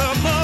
some more.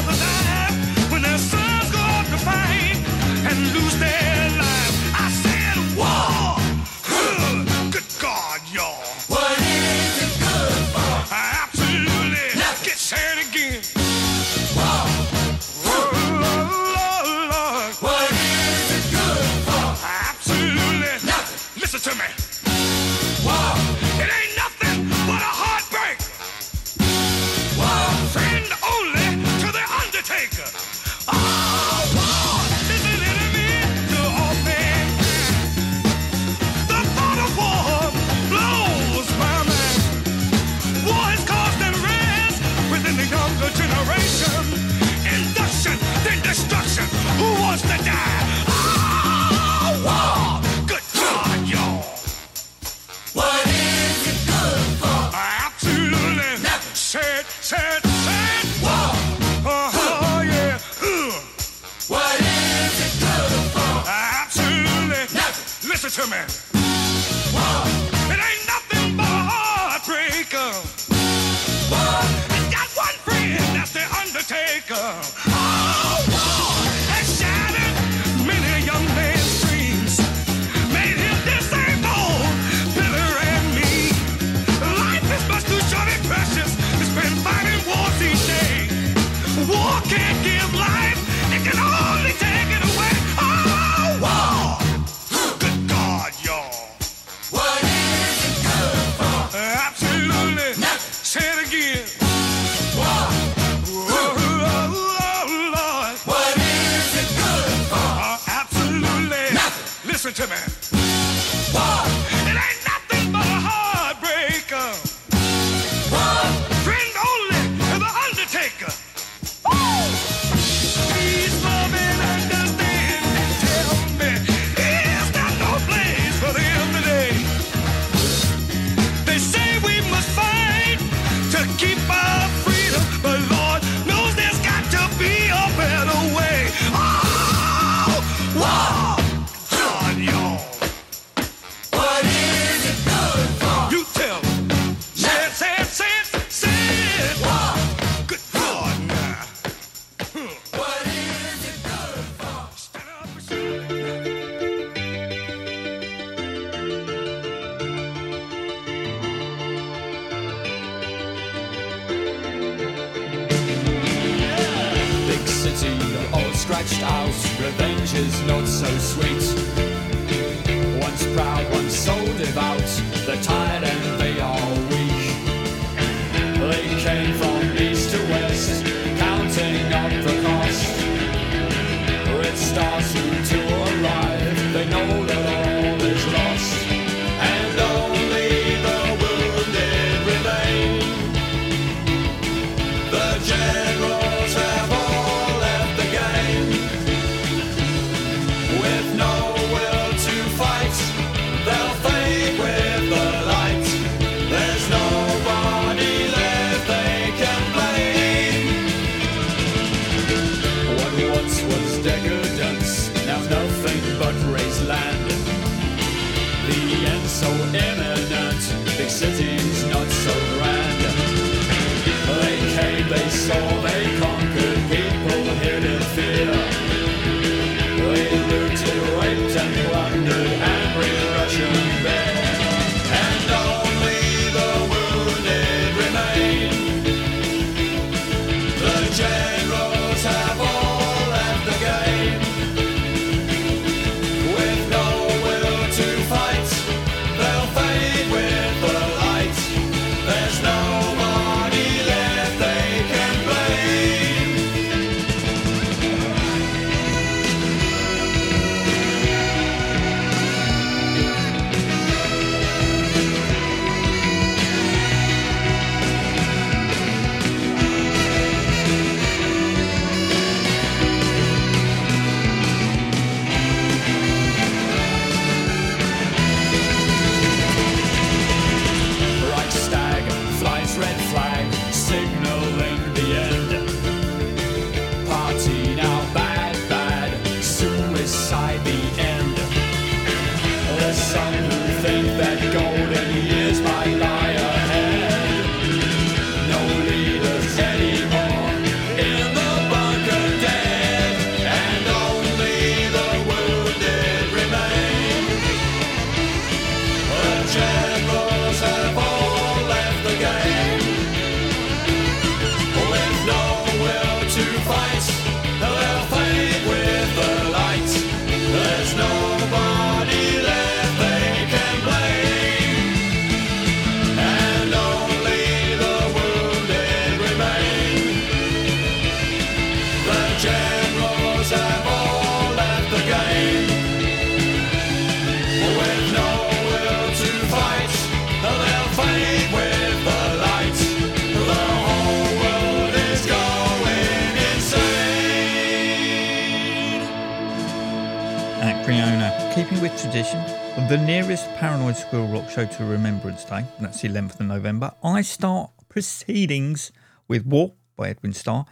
The nearest Paranoid Squirrel Rock show to Remembrance Day, that's the 11th of November, I start proceedings with War by Edwin Starr.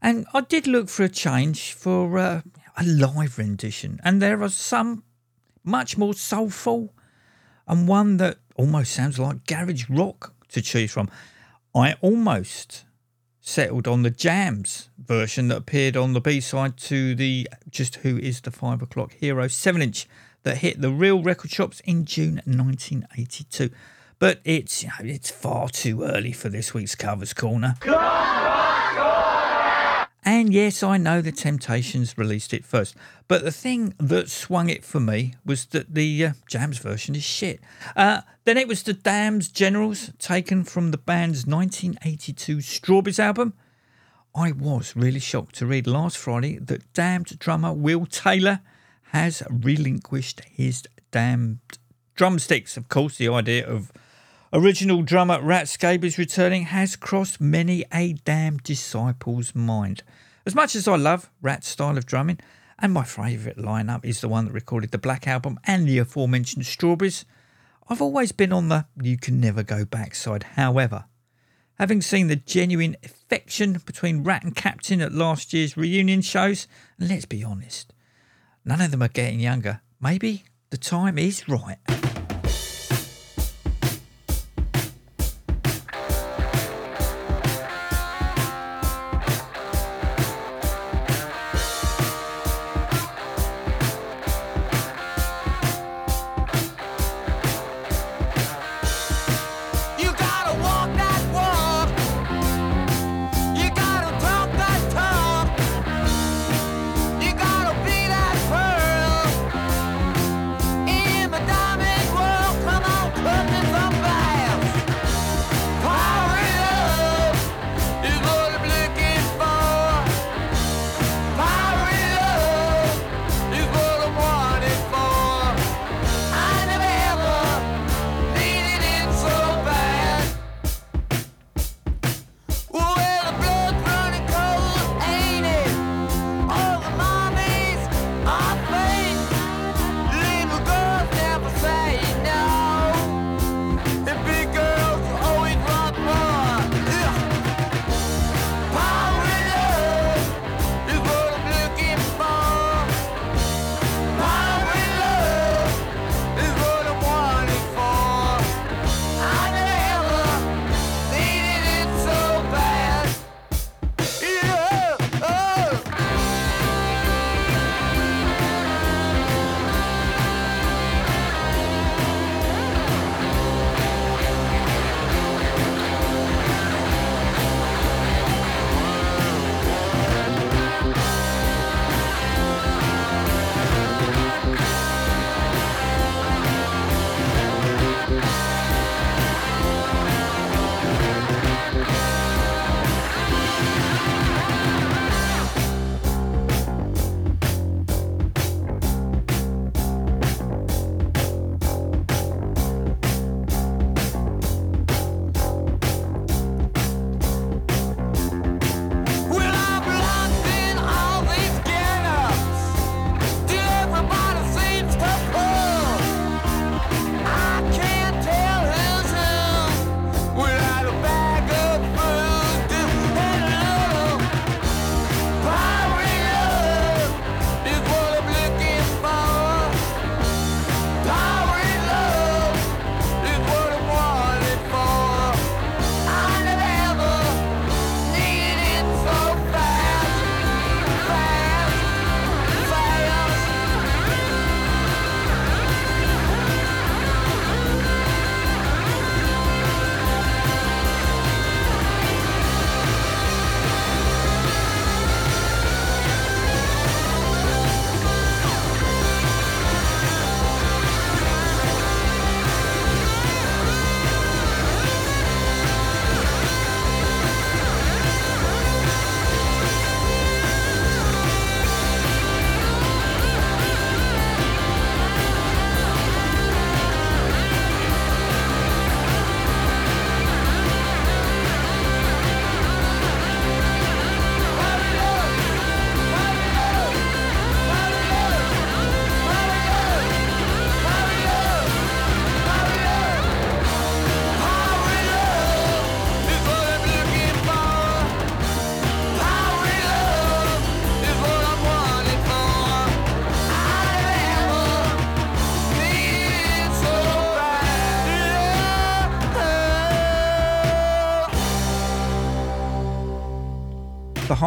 And I did look for a change for uh, a live rendition, and there are some much more soulful and one that almost sounds like garage rock to choose from. I almost settled on the Jam's version that appeared on the B side to the Just Who Is the Five O'Clock Hero 7 inch that hit the real record shops in June 1982. But it's you know, it's far too early for this week's covers corner. And yes, I know the Temptations released it first, but the thing that swung it for me was that the uh, Jam's version is shit. Uh, then it was the Damned Generals, taken from the band's 1982 Strawberries album. I was really shocked to read last Friday that Damned drummer Will Taylor has relinquished his damned drumsticks. Of course, the idea of original drummer Rat Scabies returning has crossed many a damned disciple's mind. As much as I love Rat's style of drumming, and my favourite lineup is the one that recorded the Black Album and the aforementioned Strawberries, I've always been on the you can never go back side. However, having seen the genuine affection between Rat and Captain at last year's reunion shows, and let's be honest, none of them are getting younger. Maybe the time is right.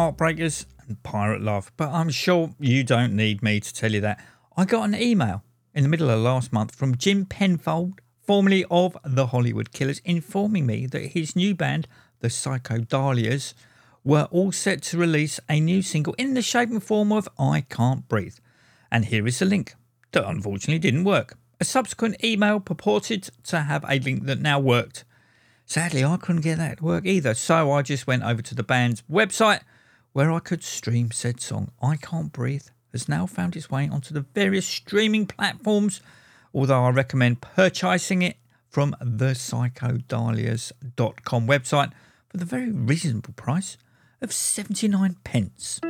Heartbreakers and Pirate Love. But I'm sure you don't need me to tell you that. I got an email in the middle of last month from Jim Penfold, formerly of the Hollywood Killers, informing me that his new band, the Psychodahlias, were all set to release a new single in the shape and form of I Can't Breathe. And here is the link that unfortunately didn't work. A subsequent email purported to have a link that now worked. Sadly, I couldn't get that to work either, so I just went over to the band's website where I could stream said song. I Can't Breathe has now found its way onto the various streaming platforms, although I recommend purchasing it from the psychodahlias.com website for the very reasonable price of 79 pence.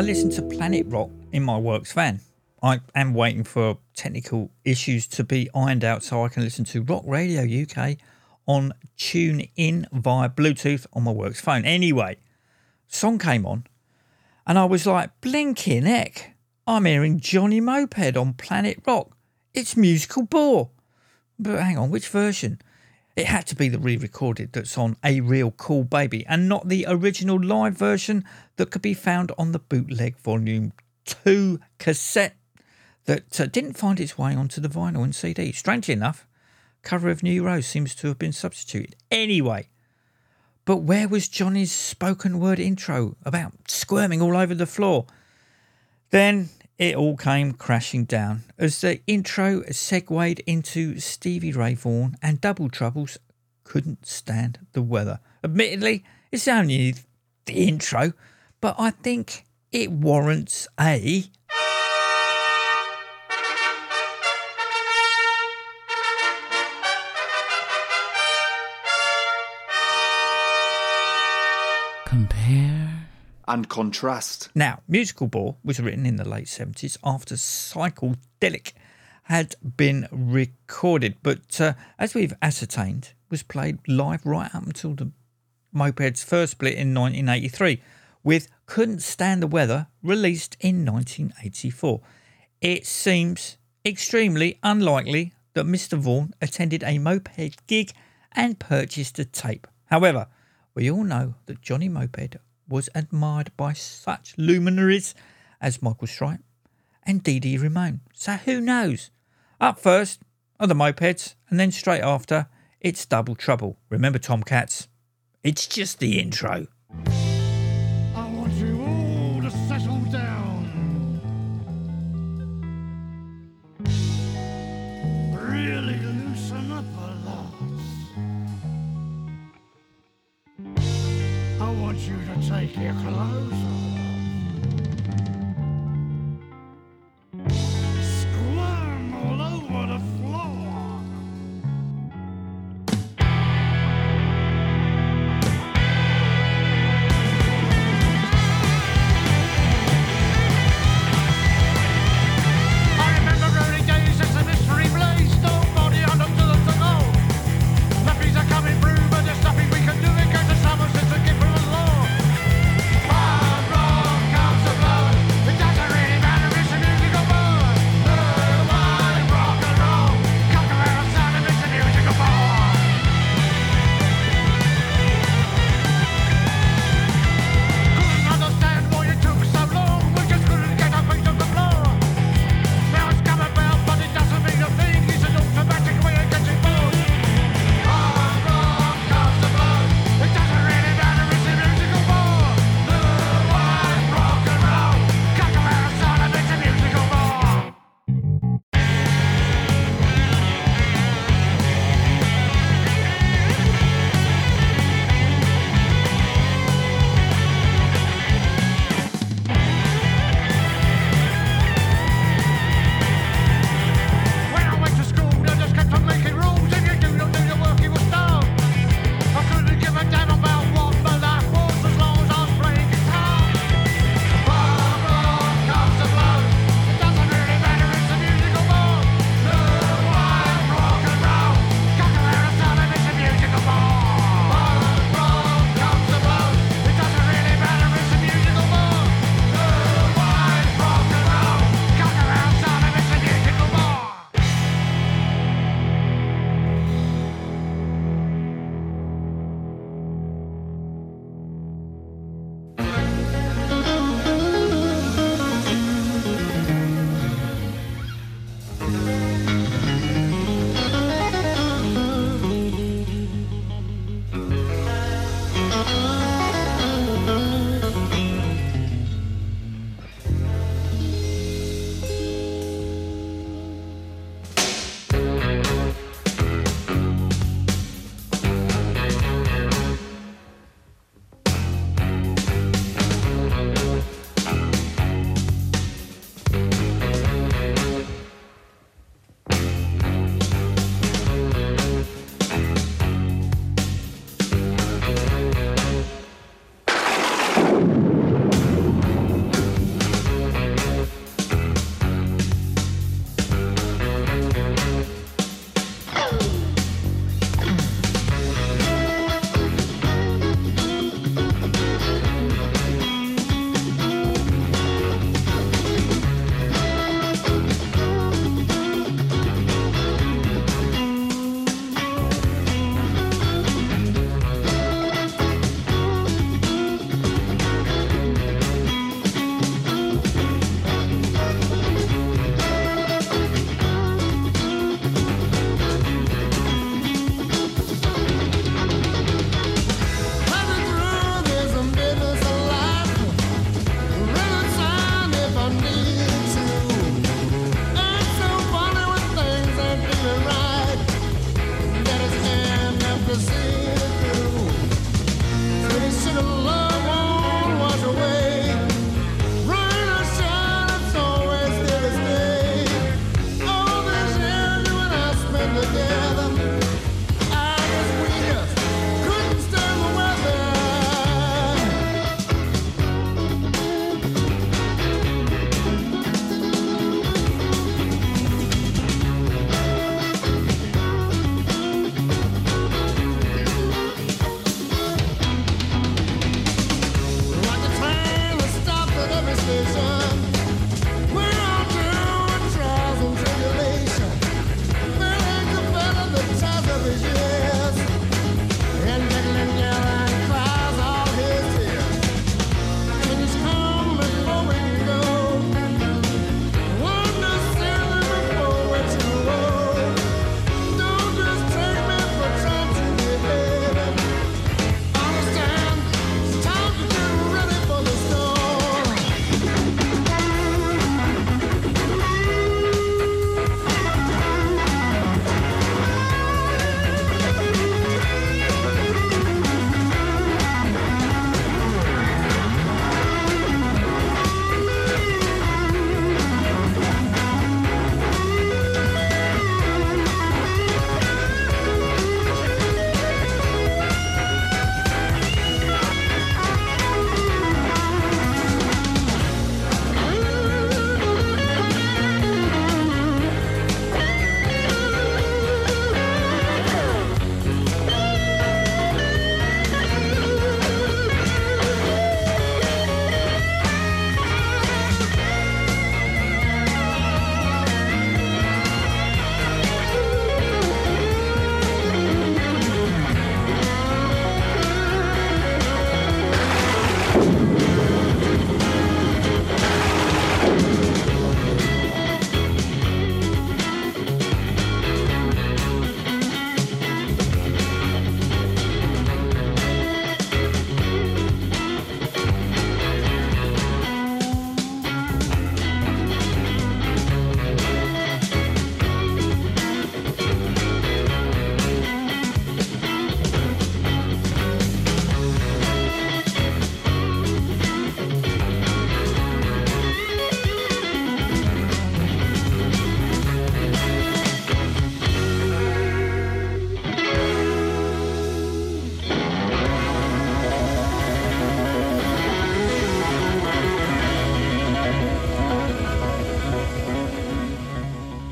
I listened to Planet Rock in my works van. I am waiting for technical issues to be ironed out so I can listen to Rock Radio UK on Tune In via Bluetooth on my works phone. Anyway, song came on and I was like, blinking heck, I'm hearing Johnny Moped on Planet Rock. It's musical bore. But hang on, which version? It had to be the re recorded that's on A Real Cool Baby and not the original live version that could be found on the bootleg volume 2 cassette that uh, didn't find its way onto the vinyl and CD. Strangely enough, cover of New Rose seems to have been substituted. Anyway, but where was Johnny's spoken word intro about squirming all over the floor? Then it all came crashing down as the intro segued into Stevie Ray Vaughan and Double Troubles couldn't stand the weather. Admittedly, it's only the intro, but I think it warrants a. Compare. And contrast. Now, Musical Bore was written in the late 70s after Cycledelic had been recorded, but uh, as we've ascertained, was played live right up until the Moped's first split in 1983, with Couldn't Stand the Weather released in 1984. It seems extremely unlikely that Mr. Vaughan attended a Moped gig and purchased a tape. However, we all know that Johnny Moped was admired by such luminaries as Michael Stipe and Dee Ramone. So who knows? Up first are the Mopeds, and then straight after, it's Double Trouble. Remember Tomcats? It's just the intro.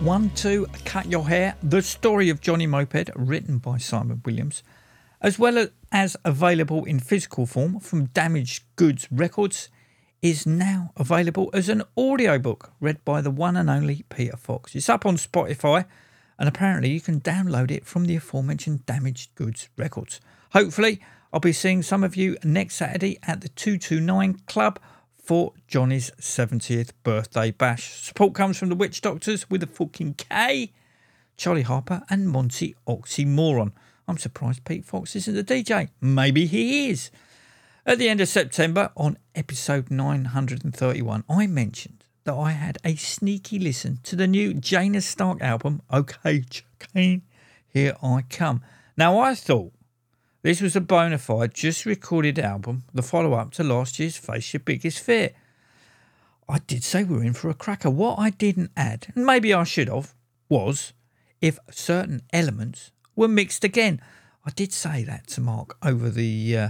1 2 Cut Your Hair, The Story of Johnny Moped, written by Simon Williams, as well as available in physical form from Damaged Goods Records, is now available as an audiobook read by the one and only Peter Fox. It's up on Spotify and apparently you can download it from the aforementioned Damaged Goods Records. Hopefully, I'll be seeing some of you next Saturday at the 229 Club for Johnny's 70th birthday bash. Support comes from the Witch Doctors with a fucking K, Charlie Harper, and Monty Oxymoron. I'm surprised Pete Fox isn't the DJ. Maybe he is. At the end of September, on episode 931, I mentioned that I had a sneaky listen to the new Janus Stark album, OK Chicane, Here I Come. Now, I thought this was a bona fide, just recorded album, the follow up to last year's Face Your Biggest Fear. I did say we were in for a cracker. What I didn't add, and maybe I should have, was if certain elements were mixed again. I did say that to Mark over the uh,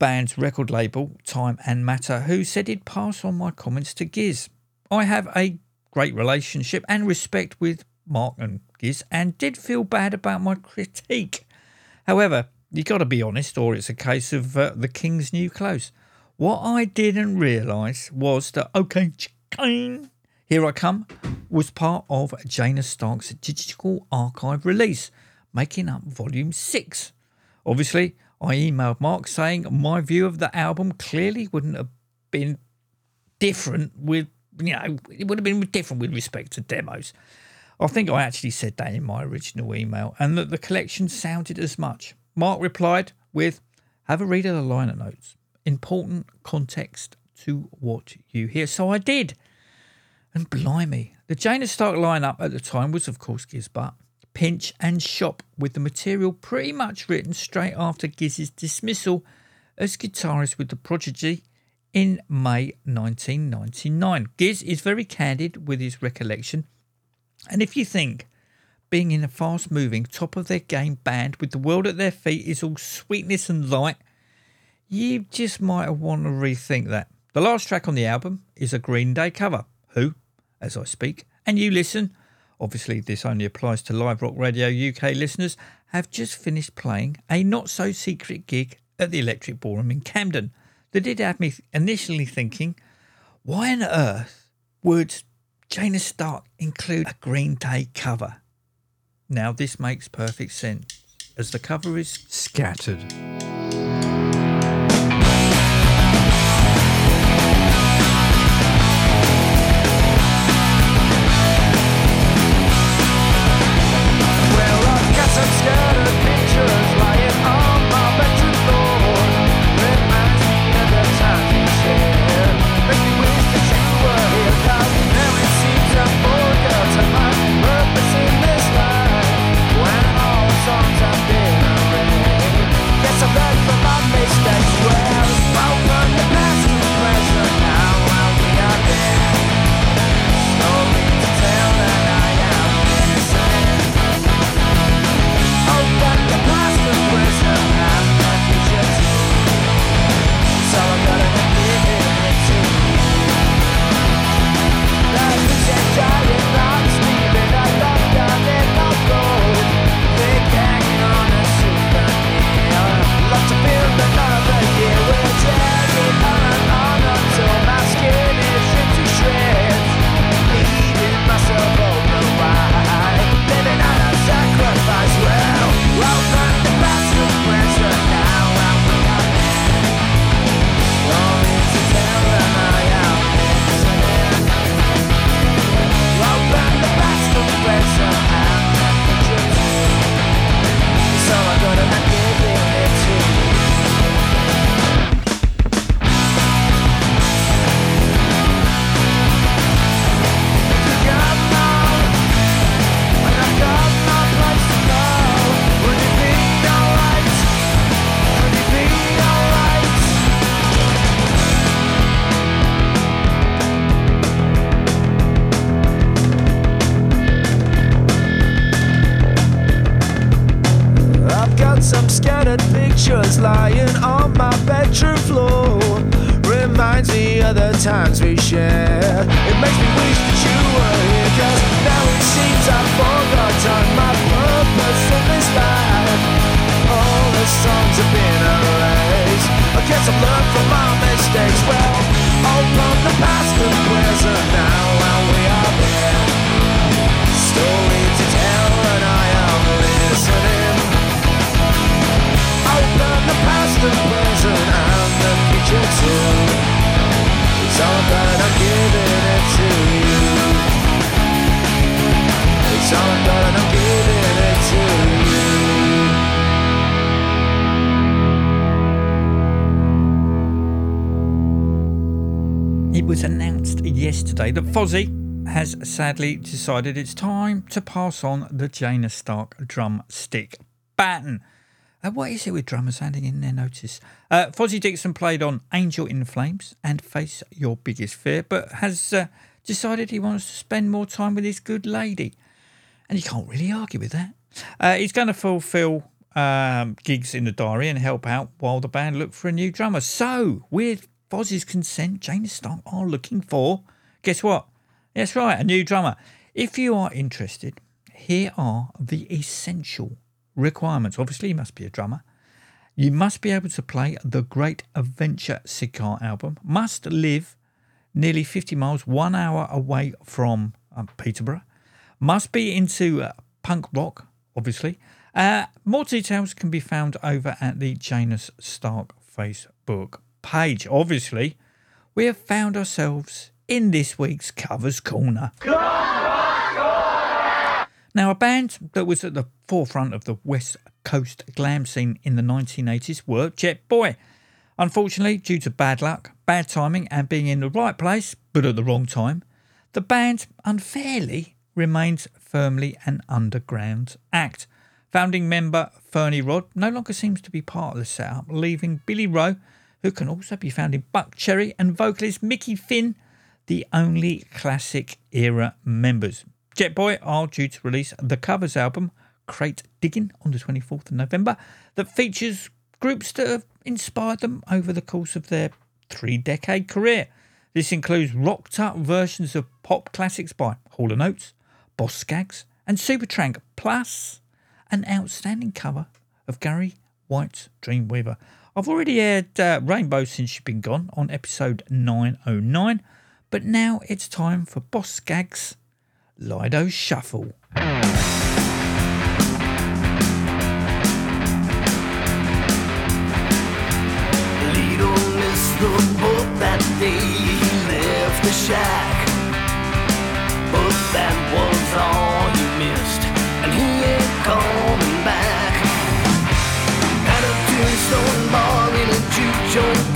band's record label, Time and Matter, who said he'd pass on my comments to Gizz. I have a great relationship and respect with Mark and Gizz and did feel bad about my critique. However, you got to be honest, or it's a case of uh, the king's new clothes. What I didn't realise was that OK, Chicane, Here I Come was part of Janus Stark's digital archive release, making up volume 6. Obviously, I emailed Mark saying my view of the album clearly wouldn't have been different with, you know, it would have been different with respect to demos. I think I actually said that in my original email, and that the collection sounded as much. Mark replied with, Have a read of the liner notes. Important context to what you hear. So I did. And blimey, the Janus Stark lineup at the time was, of course, Gizz Butt, Pinch, and Shop, with the material pretty much written straight after Gizz's dismissal as guitarist with the Prodigy in May 1999. Gizz is very candid with his recollection, and if you think being in a fast moving, top of their game band with the world at their feet is all sweetness and light, you just might want to rethink that. The last track on the album is a Green Day cover, who, as I speak, and you listen, obviously this only applies to Live Rock Radio UK listeners, have just finished playing a not so secret gig at the Electric Ballroom in Camden. That did have me initially thinking, why on earth would Janus Stark include a Green Day cover? Now, this makes perfect sense as the cover is scattered. Fozzy has sadly decided it's time to pass on the Janus Stark drumstick baton. Uh, what is it with drummers handing in their notice? Uh, Fozzy Dixon played on Angel in Flames and Face Your Biggest Fear, but has uh, decided he wants to spend more time with his good lady. And you can't really argue with that. Uh, he's going to fulfill um, gigs in the diary and help out while the band look for a new drummer. So, with Fozzy's consent, Janus Stark are looking for, guess what? That's right, a new drummer. If you are interested, here are the essential requirements. Obviously, you must be a drummer. You must be able to play the Great Adventure Cigar album, must live nearly 50 miles, one hour away from um, Peterborough, must be into uh, punk rock, obviously. Uh, more details can be found over at the Janus Stark Facebook page. Obviously, we have found ourselves in this week's Covers Corner. Now, a band that was at the forefront of the West Coast glam scene in the 1980s were Jetboy. Unfortunately, due to bad luck, bad timing, and being in the right place but at the wrong time, the band unfairly remains firmly an underground act. Founding member Fernie Rod no longer seems to be part of the setup, leaving Billy Rowe, who can also be found in Buckcherry, and vocalist Mickey Finn, the only classic era members. Jetboy are due to release the covers album Crate Digging on the 24th of November that features groups that have inspired them over the course of their three decade career. This includes rocked up versions of pop classics by Hall & Oates, Boz Scaggs, and Supertramp, plus an outstanding cover of Gary Wright's Dreamweaver. I've already aired uh, Rainbow Since You've Been Gone on episode 909, but now it's time for Boz Scaggs' Lido Shuffle. Lido missed the boat that day he left the shack. But that was all he missed, and he ain't coming back. At a tombstone bar in a juke joint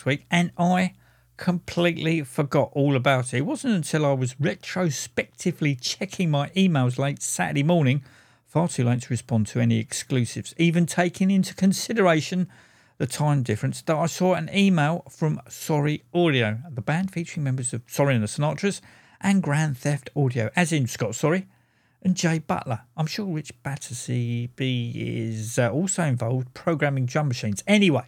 last week, and I completely forgot all about it. It wasn't until I was retrospectively checking my emails late Saturday morning, far too late to respond to any exclusives, even taking into consideration the time difference, that I saw an email from Sorry Audio, the band featuring members of Sorry and the Sinatras and Grand Theft Audio, as in Scott Sorry and Jay Butler. I'm sure Rich Battersby is uh, also involved programming drum machines. Anyway,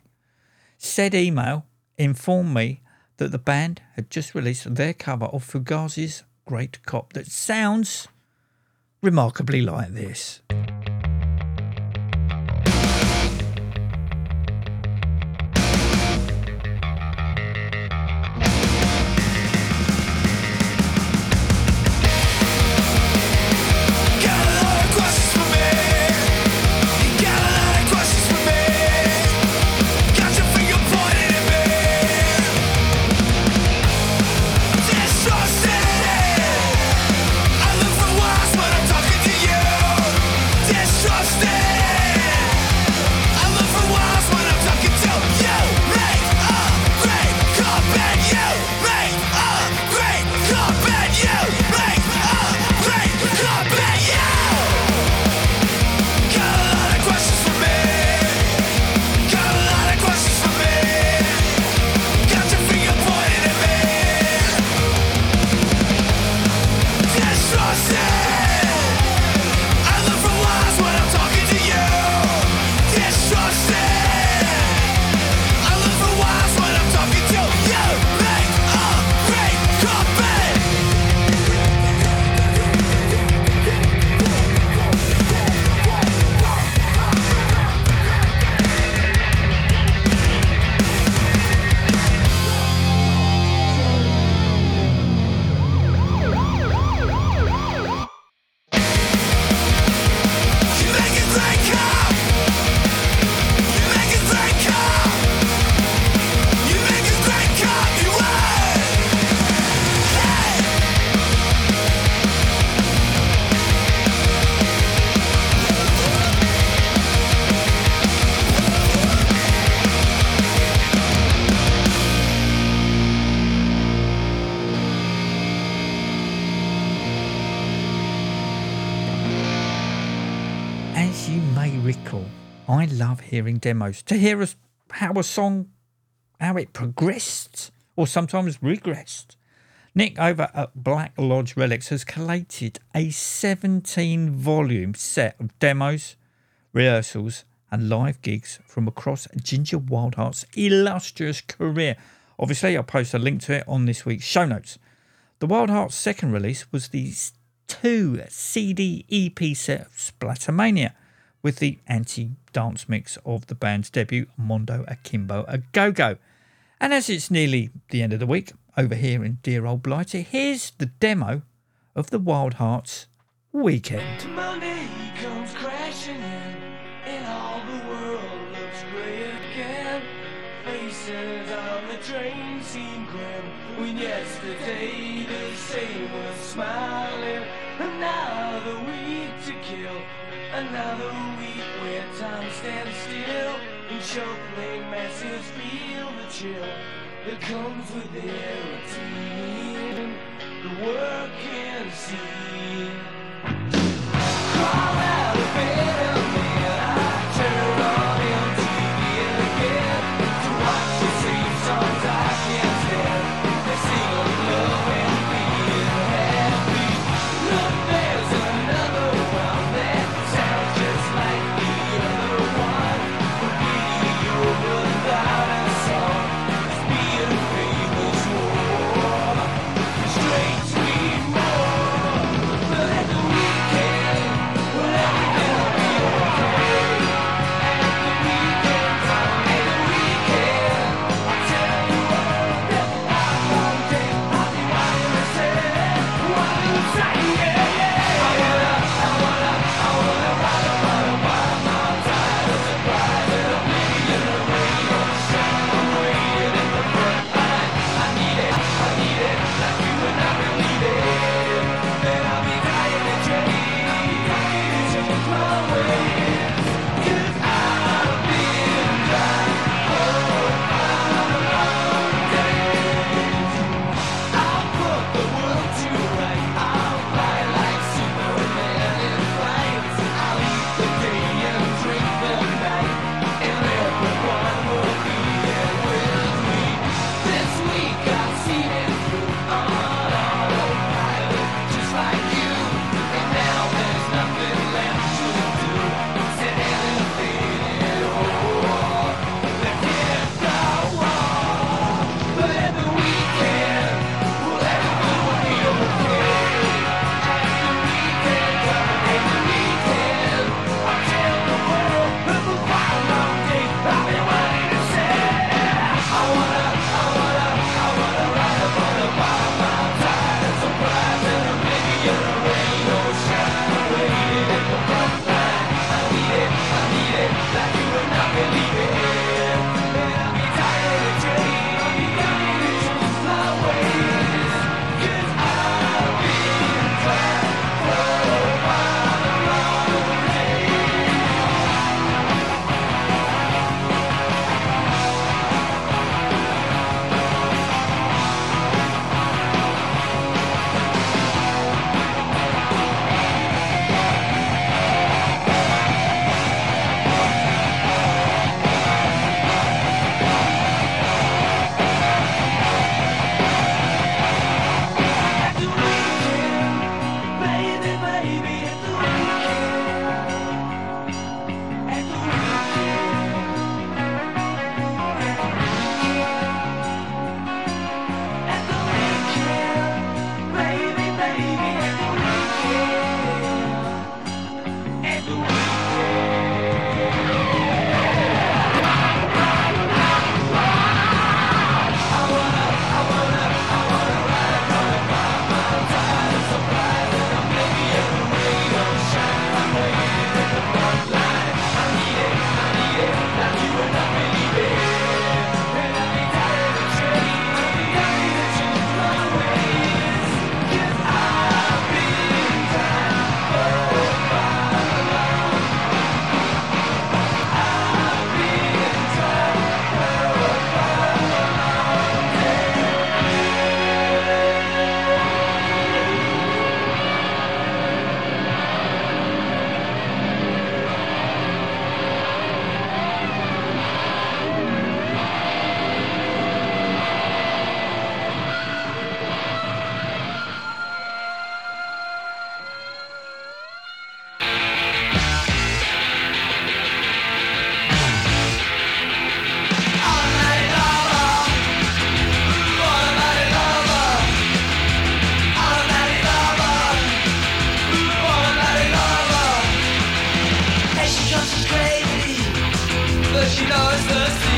said email informed me that the band had just released their cover of Fugazi's Great Cop that sounds remarkably like this. I love hearing demos to hear us how a song, how it progressed or sometimes regressed. Nick over at Black Lodge Relics has collated a 17 volume set of demos, rehearsals, and live gigs from across Ginger Wildheart's illustrious career. Obviously, I'll post a link to it on this week's show notes. The Wildhearts' second release was the two CD EP set of Splattermania with the anti dance mix of the band's debut, Mondo Akimbo A Go Go. And as it's nearly the end of the week over here in dear old Blighty, here's the demo of the Wildhearts Weekend. Train grim. When yesterday the same was smiling. And masses feel the chill that comes with their routine. The working scene. Crawl the sea.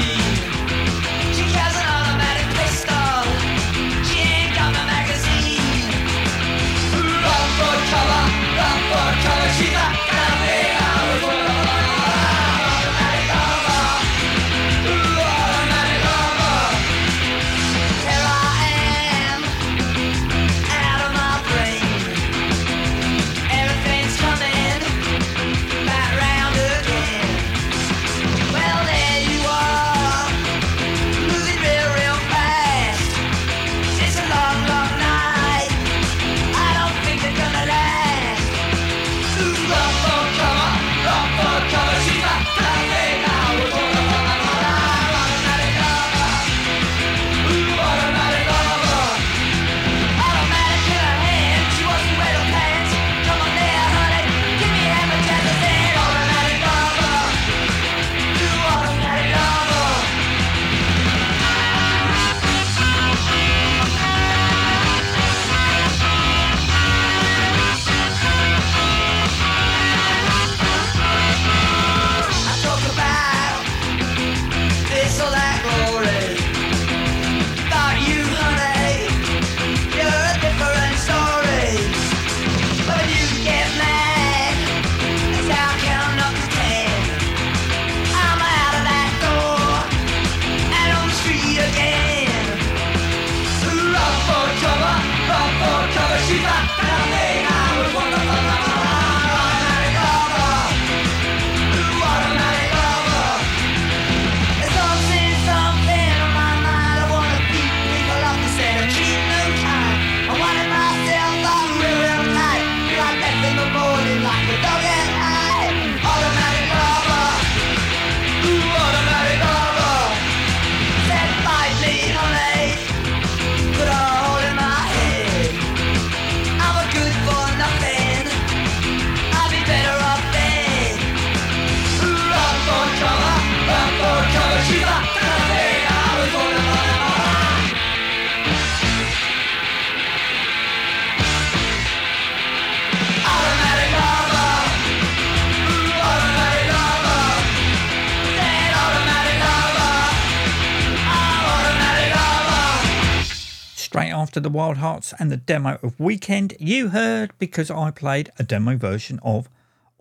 After the Wildhearts and the demo of Weekend, you heard because I played a demo version of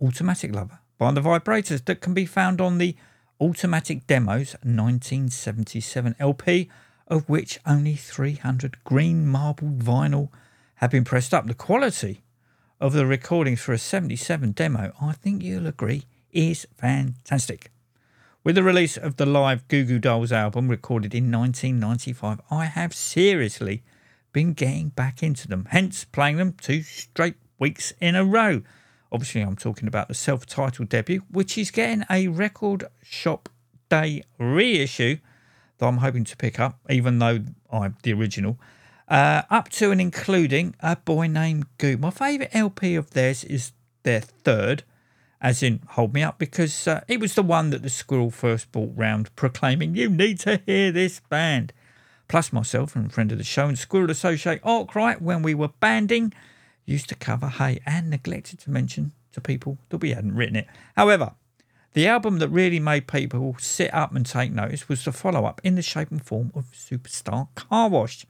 Automatic Lover by the Vibrators that can be found on the Automatic Demos 1977 LP, of which only 300 green marble vinyl have been pressed up. The quality of the recordings for a 77 demo, I think you'll agree, is fantastic. With the release of the live Goo Goo Dolls album recorded in 1995, I have seriously been getting back into them, hence playing them two straight weeks in a row. Obviously, I'm talking about the self titled debut, which is getting a record shop day reissue that I'm hoping to pick up, even though I'm the original. Uh, up to and including A Boy Named Goo. My favourite LP of theirs is their third, as in Hold Me Up, because uh, it was the one that the squirrel first brought round, proclaiming, You need to hear this band. Plus, myself and friend of the show and Squirrel Associate Arkwright, when we were banding, used to cover Hey and neglected to mention to people that we hadn't written it. However, the album that really made people sit up and take notice was the follow up in the shape and form of Superstar Car Wash.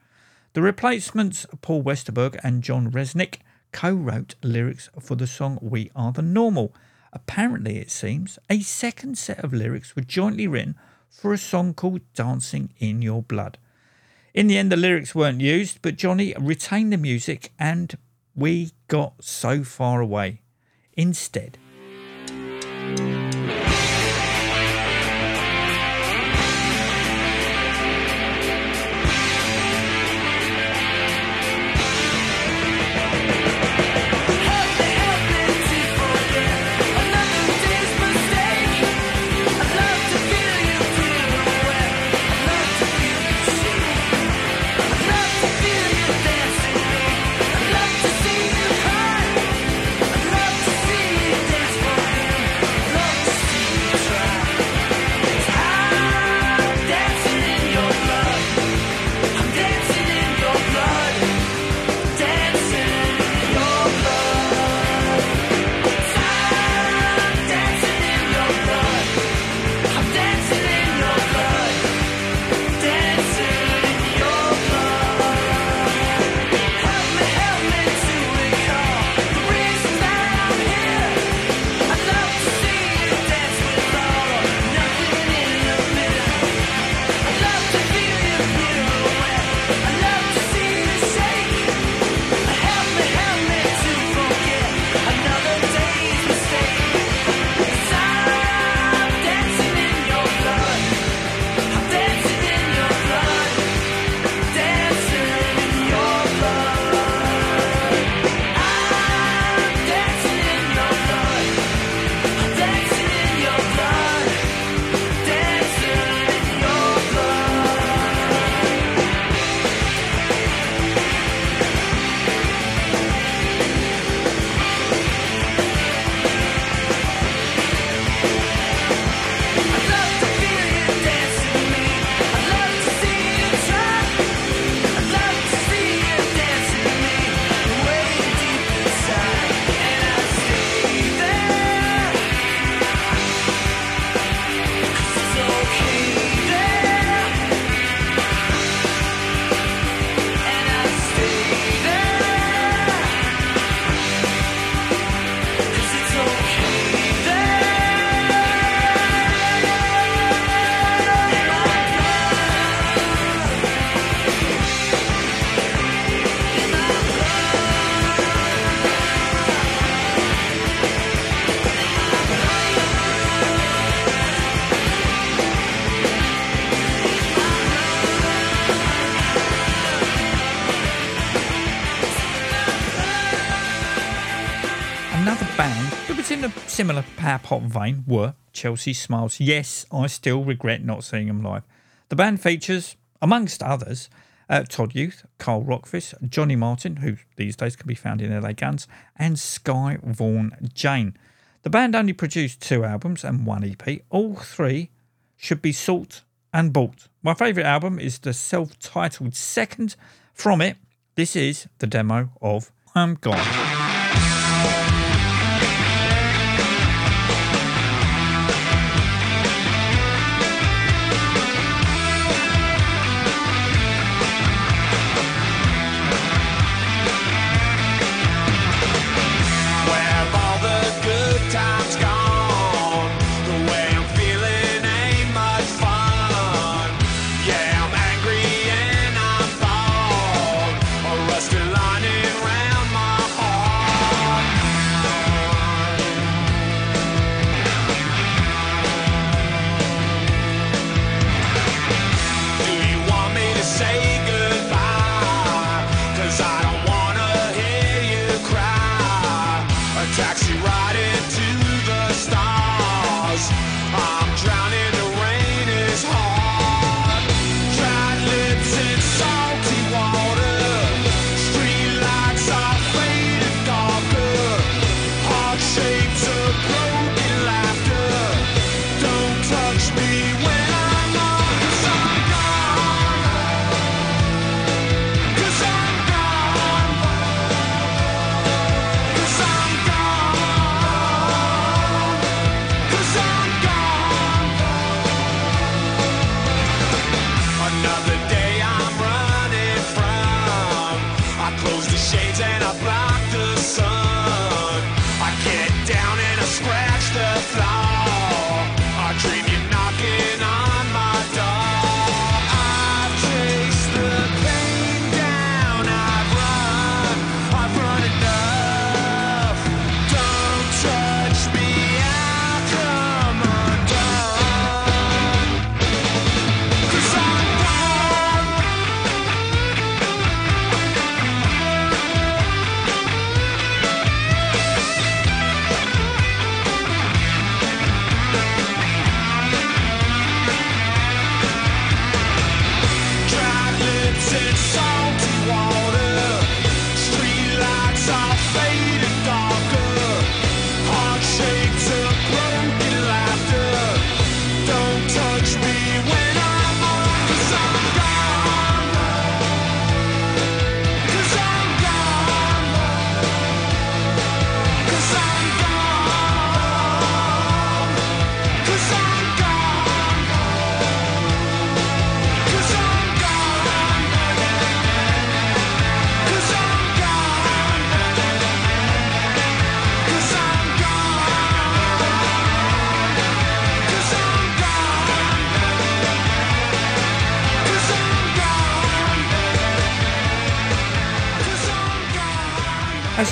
The replacements, Paul Westerberg and John Rzeznik, co wrote lyrics for the song We Are the Normal. Apparently, it seems, a second set of lyrics were jointly written for a song called Dancing in Your Blood. In the end, the lyrics weren't used, but Johnny retained the music and we got so far away. Instead, similar pop vein were Chelsea Smiles. Yes, I still regret not seeing them live. The band features, amongst others, uh, Todd Youth, Karl Rockfist, Johnny Martin, who these days can be found in LA Guns, and Sky Vaughan Jane. The band only produced two albums and one EP. All three should be sought and bought. My favourite album is the self titled second. From it, this is the demo of I'm Gone.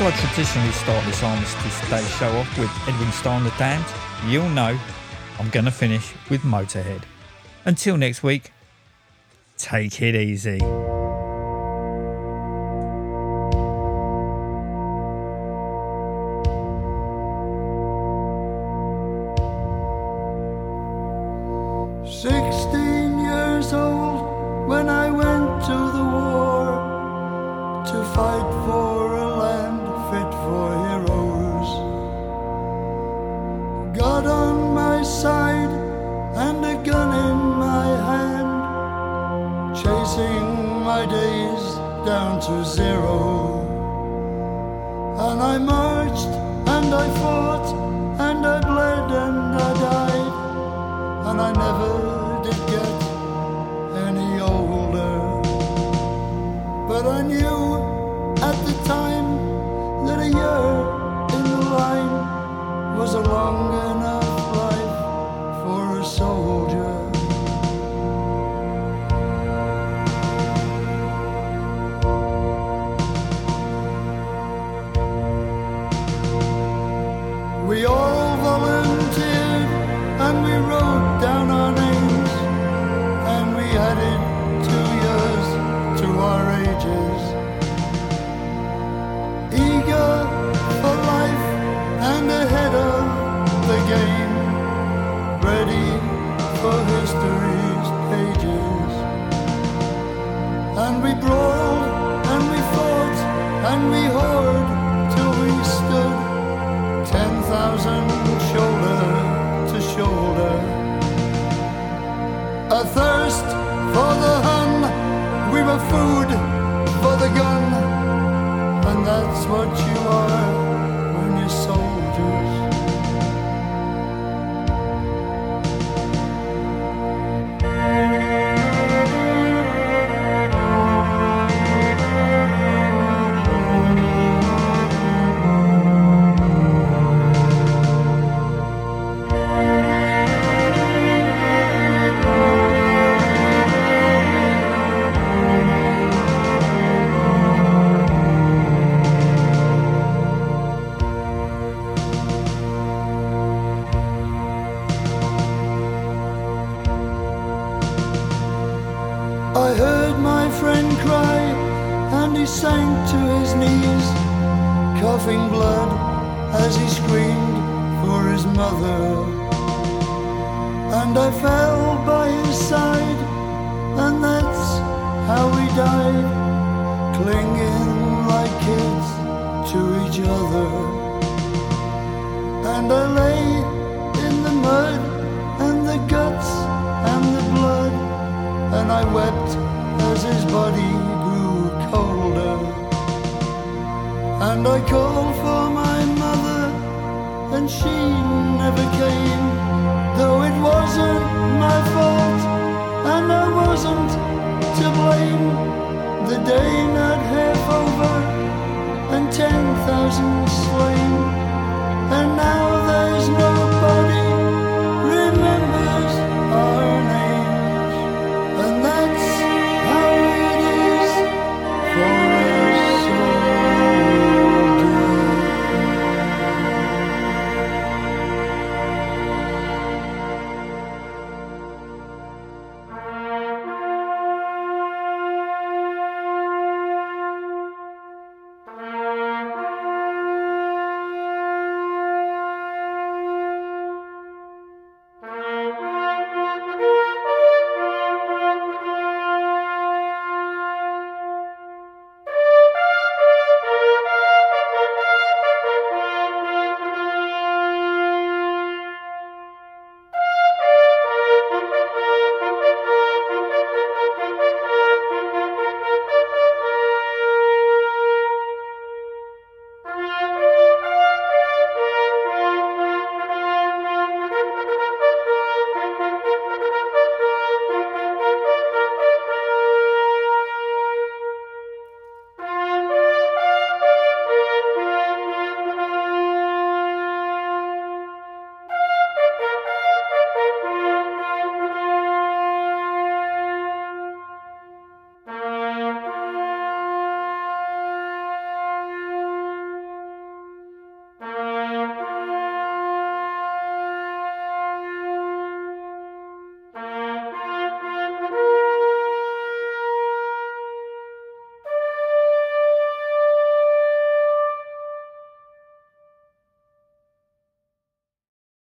As I traditionally start this Armistice Day show off with Edwin Starr and the Damned, you'll know I'm going to finish with Motorhead. Until next week, take it easy. food for the gun, and that's what you are. wasn't to blame. The day not half over and ten thousand slain. And now there's no